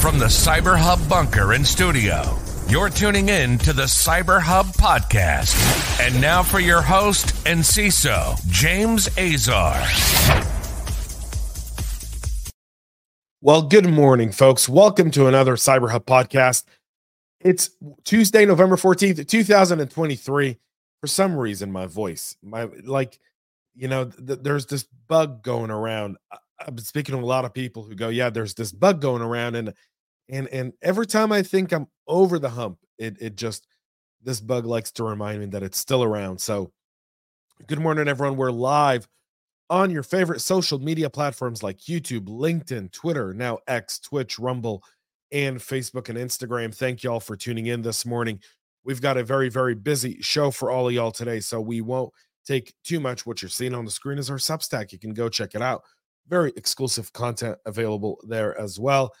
From the CyberHub bunker and studio, you're tuning in to the CyberHub podcast. And now for your host and CISO, James Azar. Well, good morning, folks. Welcome to another CyberHub podcast. It's Tuesday, November 14th, 2023. For some reason, my voice, my like, you know, th- there's this bug going around. I've been speaking to a lot of people who go, "Yeah, there's this bug going around," and and and every time I think I'm over the hump, it it just this bug likes to remind me that it's still around. So, good morning, everyone. We're live on your favorite social media platforms like YouTube, LinkedIn, Twitter, now X, Twitch, Rumble, and Facebook and Instagram. Thank y'all for tuning in this morning. We've got a very, very busy show for all of y'all today, so we won't take too much. What you're seeing on the screen is our Substack. You can go check it out. Very exclusive content available there as well.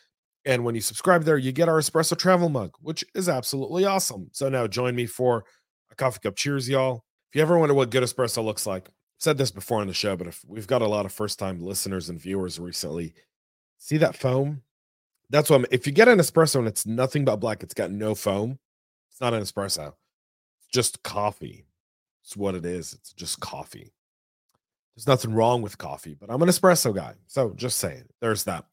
And when you subscribe there, you get our espresso travel mug, which is absolutely awesome. So now join me for a coffee cup. Cheers, y'all. If you ever wonder what good espresso looks like, I've said this before on the show, but if we've got a lot of first time listeners and viewers recently, see that foam? That's what I'm, if you get an espresso and it's nothing but black, it's got no foam, it's not an espresso. It's just coffee. It's what it is. It's just coffee. There's nothing wrong with coffee, but I'm an espresso guy. So just saying, there's that.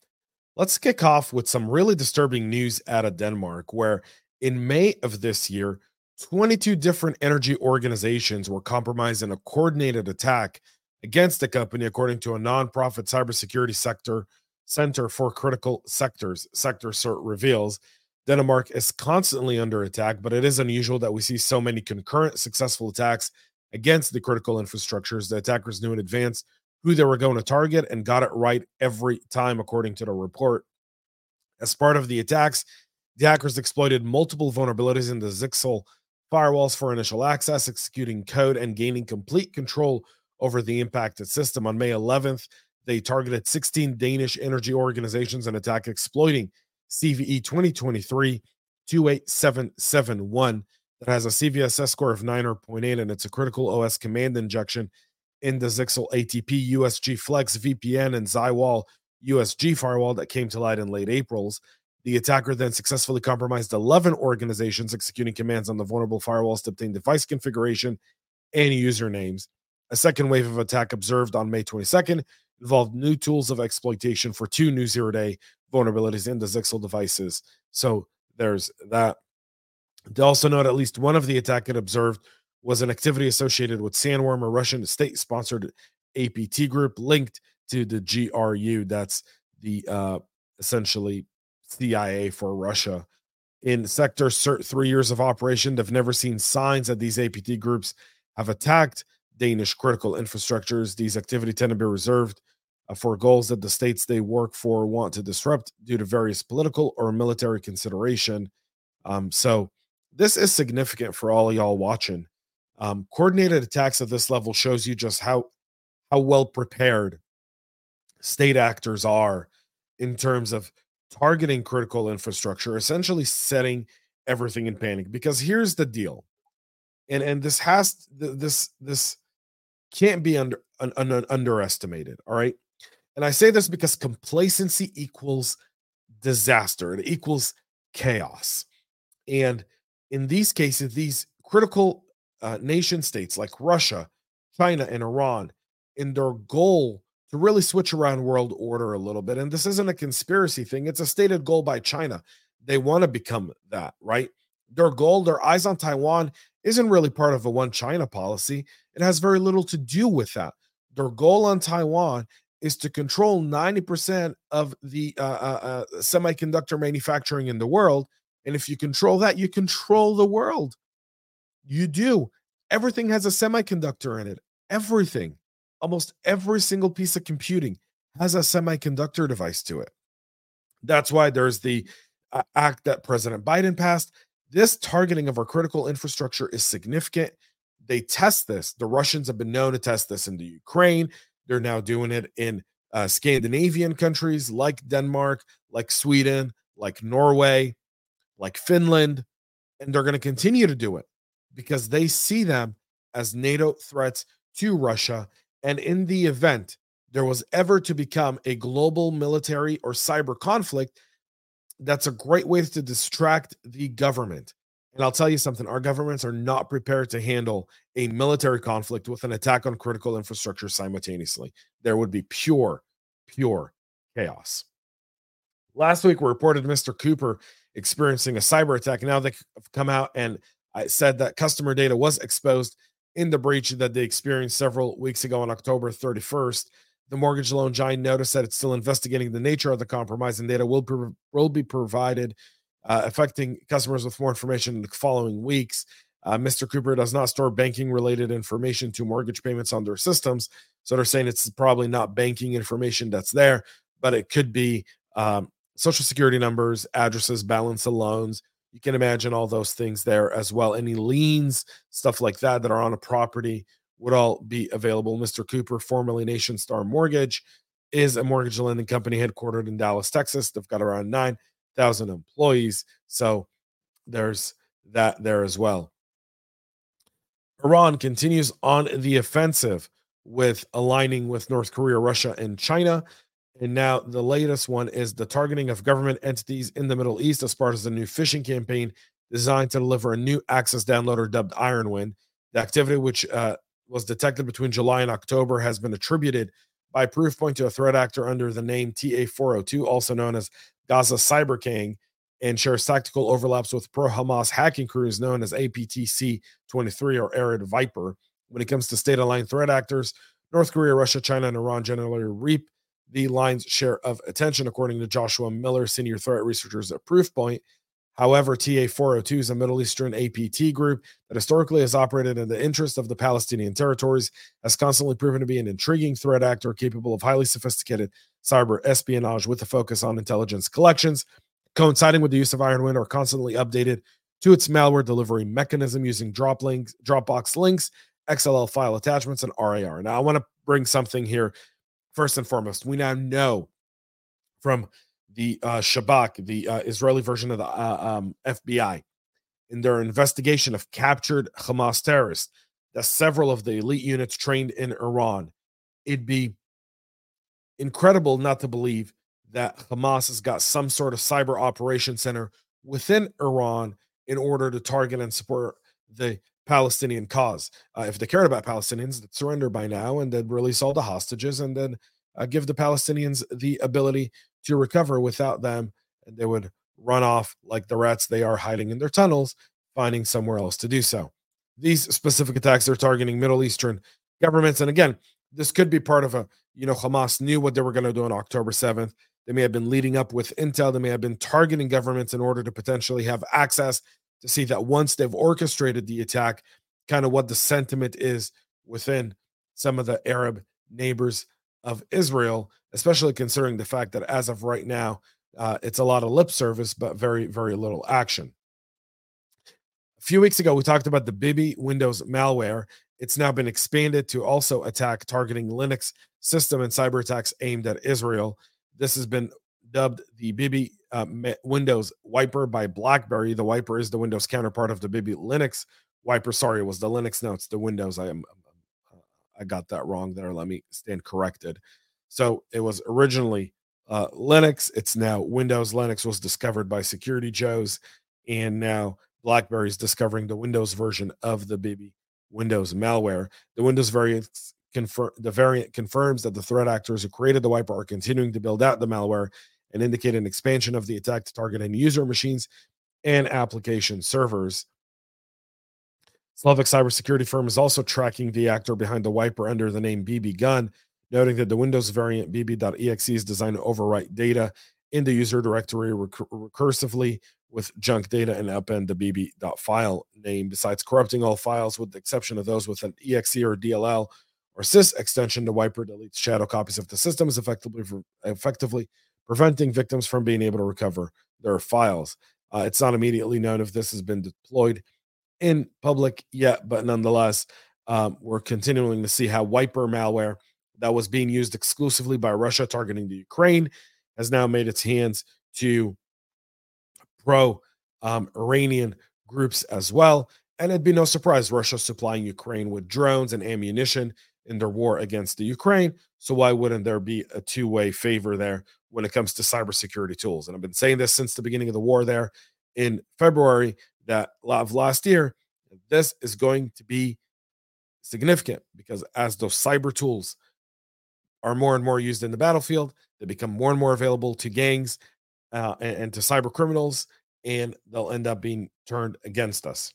Let's kick off with some really disturbing news out of Denmark, where in May of this year, 22 different energy organizations were compromised in a coordinated attack against the company, according to a nonprofit cybersecurity sector center for critical sectors. Sector CERT reveals Denmark is constantly under attack, but it is unusual that we see so many concurrent successful attacks against the critical infrastructures. The attackers knew in advance who they were going to target and got it right every time, according to the report. As part of the attacks, the hackers exploited multiple vulnerabilities in the Zyxel firewalls for initial access, executing code, and gaining complete control over the impacted system. On May 11th, they targeted 16 Danish energy organizations and attack exploiting CVE 2023 28771 that has a CVSS score of 9.8 and it's a critical OS command injection in the Zyxel ATP USG Flex VPN and Zywall USG firewall that came to light in late April's. The attacker then successfully compromised 11 organizations executing commands on the vulnerable firewalls to obtain device configuration and usernames. A second wave of attack observed on May 22nd involved new tools of exploitation for two new zero day vulnerabilities in the Zyxel devices. So there's that. They also note at least one of the attack it observed was an activity associated with Sandworm, a Russian state sponsored APT group linked to the GRU. That's the uh, essentially CIA for Russia. In Sector three years of operation, they've never seen signs that these APT groups have attacked Danish critical infrastructures. These activities tend to be reserved uh, for goals that the states they work for want to disrupt due to various political or military consideration. Um, so this is significant for all y'all watching. Um, coordinated attacks at this level shows you just how how well prepared state actors are in terms of targeting critical infrastructure, essentially setting everything in panic. Because here's the deal, and and this has this this can't be under un, un, underestimated. All right, and I say this because complacency equals disaster. It equals chaos, and in these cases, these critical uh, nation states like Russia, China, and Iran, in their goal to really switch around world order a little bit. And this isn't a conspiracy thing, it's a stated goal by China. They want to become that, right? Their goal, their eyes on Taiwan, isn't really part of a one China policy. It has very little to do with that. Their goal on Taiwan is to control 90% of the uh, uh, uh, semiconductor manufacturing in the world. And if you control that, you control the world. You do. Everything has a semiconductor in it. Everything. Almost every single piece of computing has a semiconductor device to it. That's why there's the uh, act that President Biden passed. This targeting of our critical infrastructure is significant. They test this. The Russians have been known to test this in the Ukraine. They're now doing it in uh, Scandinavian countries like Denmark, like Sweden, like Norway, like Finland, and they're going to continue to do it because they see them as NATO threats to Russia. And in the event there was ever to become a global military or cyber conflict, that's a great way to distract the government. And I'll tell you something our governments are not prepared to handle a military conflict with an attack on critical infrastructure simultaneously. There would be pure, pure chaos. Last week, we reported Mr. Cooper experiencing a cyber attack. Now they've come out and I said that customer data was exposed in the breach that they experienced several weeks ago on October 31st. The mortgage loan giant noticed that it's still investigating the nature of the compromise, and data will, will be provided uh, affecting customers with more information in the following weeks. Uh, Mr. Cooper does not store banking related information to mortgage payments on their systems. So they're saying it's probably not banking information that's there, but it could be um, social security numbers, addresses, balance of loans. You can imagine all those things there as well. Any liens, stuff like that, that are on a property would all be available. Mr. Cooper, formerly Nationstar Mortgage, is a mortgage lending company headquartered in Dallas, Texas. They've got around 9,000 employees. So there's that there as well. Iran continues on the offensive with aligning with North Korea, Russia, and China. And now the latest one is the targeting of government entities in the Middle East as part of the new phishing campaign designed to deliver a new access downloader dubbed Ironwind. The activity, which uh, was detected between July and October, has been attributed by Proofpoint to a threat actor under the name TA402, also known as Gaza Cybergang, and shares tactical overlaps with pro Hamas hacking crews known as APTC 23 or Arid Viper. When it comes to state aligned threat actors, North Korea, Russia, China, and Iran generally reap the lion's share of attention, according to Joshua Miller, senior threat researchers at Proofpoint. However, TA 402 is a Middle Eastern APT group that historically has operated in the interest of the Palestinian territories, has constantly proven to be an intriguing threat actor capable of highly sophisticated cyber espionage with a focus on intelligence collections, coinciding with the use of Ironwind are constantly updated to its malware delivery mechanism using drop links, Dropbox links, XLL file attachments, and RAR. Now, I want to bring something here first and foremost, we now know from the uh, Shabak, the uh, Israeli version of the uh, um, FBI, in their investigation of captured Hamas terrorists, that several of the elite units trained in Iran. It'd be incredible not to believe that Hamas has got some sort of cyber operation center within Iran in order to target and support the Palestinian cause. Uh, if they cared about Palestinians, surrender by now and they'd release all the hostages and then uh, give the Palestinians the ability to recover without them. And they would run off like the rats they are hiding in their tunnels, finding somewhere else to do so. These specific attacks are targeting Middle Eastern governments. And again, this could be part of a, you know, Hamas knew what they were going to do on October 7th. They may have been leading up with intel. They may have been targeting governments in order to potentially have access to see that once they've orchestrated the attack, kind of what the sentiment is within some of the Arab neighbors of Israel, especially considering the fact that as of right now, uh, it's a lot of lip service, but very, very little action. A few weeks ago, we talked about the Bibi Windows malware. It's now been expanded to also attack targeting Linux system and cyber attacks aimed at Israel. This has been dubbed the Bibi uh, Windows Wiper by BlackBerry. The Wiper is the Windows counterpart of the Bibi Linux Wiper. Sorry, it was the Linux. No, it's the Windows. I am uh, I got that wrong there. Let me stand corrected. So it was originally uh, Linux. It's now Windows. Linux was discovered by Security Joes, and now BlackBerry is discovering the Windows version of the Bibi Windows malware. The Windows variant confirm the variant confirms that the threat actors who created the wiper are continuing to build out the malware and indicate an expansion of the attack to target end user machines and application servers. Slovak cybersecurity firm is also tracking the actor behind the wiper under the name BB Gun, noting that the Windows variant BB.exe is designed to overwrite data in the user directory recur- recursively with junk data and append the Bibi.file name, besides corrupting all files with the exception of those with an exe or DLL or sys extension. The wiper deletes shadow copies of the systems effectively, effectively preventing victims from being able to recover their files. Uh, it's not immediately known if this has been deployed in public yet, but nonetheless, um, we're continuing to see how wiper malware that was being used exclusively by Russia targeting the Ukraine has now made its hands to pro um, Iranian groups as well. And it'd be no surprise Russia supplying Ukraine with drones and ammunition in their war against the Ukraine. So why wouldn't there be a two way favor there when it comes to cybersecurity tools? And I've been saying this since the beginning of the war there in February that of last year. This is going to be significant because as those cyber tools are more and more used in the battlefield, they become more and more available to gangs uh, and, and to cyber criminals, and they'll end up being turned against us.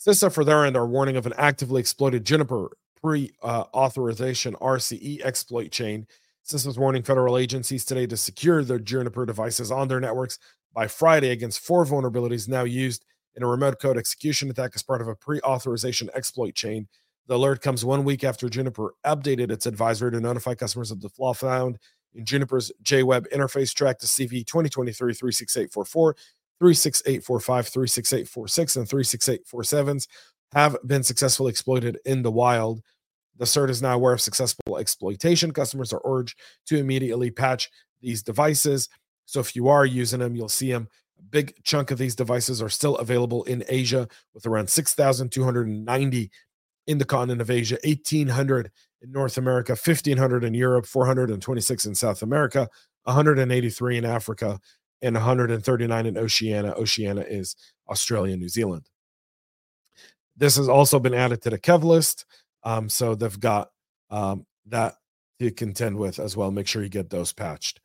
CISA, for their end, are warning of an actively exploited Juniper pre uh, authorization RCE exploit chain. Is warning federal agencies today to secure their Juniper devices on their networks by Friday against four vulnerabilities now used in a remote code execution attack as part of a pre authorization exploit chain. The alert comes one week after Juniper updated its advisory to notify customers of the flaw found in Juniper's JWeb interface track to CVE 2023 36844 36845, 36846, and 36847s have been successfully exploited in the wild. The CERT is now aware of successful exploitation. Customers are urged to immediately patch these devices. So if you are using them, you'll see them. A big chunk of these devices are still available in Asia, with around 6,290 in the continent of Asia, 1,800 in North America, 1,500 in Europe, 426 in South America, 183 in Africa, and 139 in Oceania. Oceania is Australia, New Zealand. This has also been added to the KEV list. Um, so they've got um, that to contend with as well. Make sure you get those patched.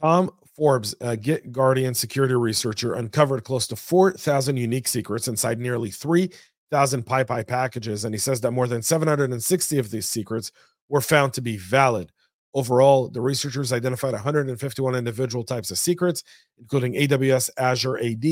Tom Forbes, a GitGuardian security researcher, uncovered close to 4,000 unique secrets inside nearly 3,000 PyPI packages. And he says that more than 760 of these secrets were found to be valid. Overall, the researchers identified 151 individual types of secrets, including AWS, Azure AD,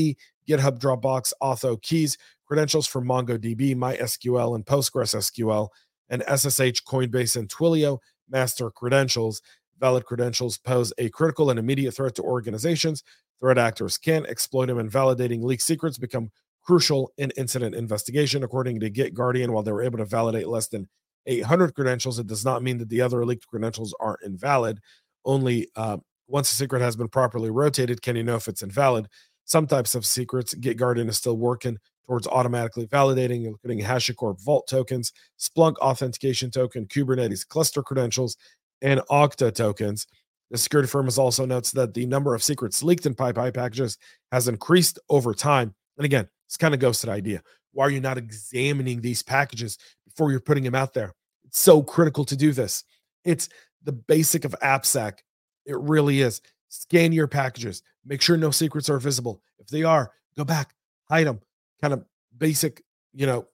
GitHub Dropbox, Auth0 keys, credentials for MongoDB, MySQL, and PostgreSQL, and SSH, Coinbase, and Twilio master credentials. Valid credentials pose a critical and immediate threat to organizations. Threat actors can exploit them, and validating leaked secrets become crucial in incident investigation. According to GitGuardian, while they were able to validate less than 800 credentials, it does not mean that the other leaked credentials are invalid. Only uh, once a secret has been properly rotated can you know if it's invalid. Some types of secrets, GitGuardian is still working towards automatically validating, including HashiCorp Vault tokens, Splunk authentication token, Kubernetes cluster credentials, and Okta tokens. The security firm has also notes that the number of secrets leaked in PyPI packages has increased over time. And again, this kind of the idea. Why are you not examining these packages before you're putting them out there? It's so critical to do this. It's the basic of AppSec. It really is. Scan your packages. Make sure no secrets are visible. If they are, go back, hide them. Kind of basic, you know,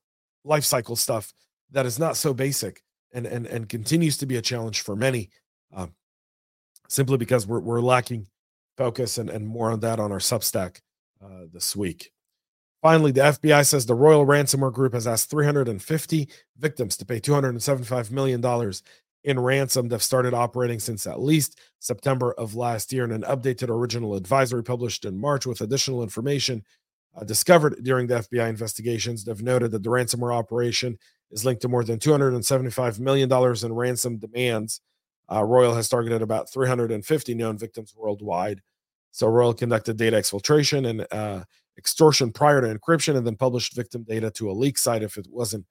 life cycle stuff that is not so basic and and and continues to be a challenge for many, um, simply because we're we're lacking focus and and more on that on our Substack uh, this week. Finally, the FBI says the Royal Ransomware Group has asked 350 victims to pay $275 million in ransom. They've started operating since at least September of last year. In an updated original advisory published in March with additional information uh, discovered during the FBI investigations, they've noted that the ransomware operation is linked to more than $275 million in ransom demands. Uh, Royal has targeted about 350 known victims worldwide. So Royal conducted data exfiltration and uh, extortion prior to encryption and then published victim data to a leak site if it wasn't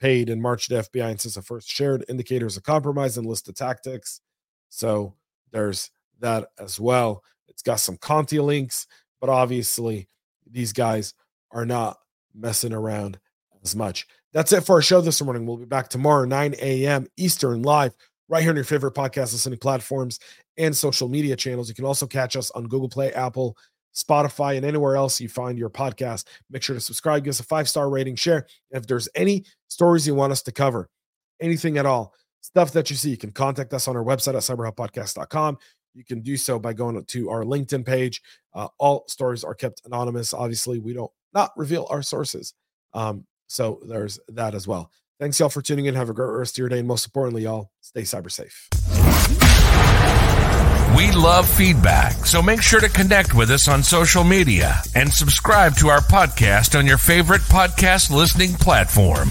paid in March. The FBI and CISA first shared indicators of compromise and list of tactics. So there's that as well. It's got some Conti links, but obviously these guys are not messing around as much. That's it for our show this morning. We'll be back tomorrow, 9 a.m. Eastern, live right here on your favorite podcast listening platforms and social media channels. You can also catch us on Google Play, Apple, Spotify, and anywhere else you find your podcast. Make sure to subscribe, give us a five star rating, share. And if there's any stories you want us to cover, anything at all, stuff that you see, you can contact us on our website at cyberhubpodcast.com. You can do so by going to our LinkedIn page. Uh, all stories are kept anonymous. Obviously, we don't not reveal our sources. Um, so there's that as well. Thanks, y'all, for tuning in. Have a great rest of your day. And most importantly, y'all, stay cyber safe. We love feedback, so make sure to connect with us on social media and subscribe to our podcast on your favorite podcast listening platform.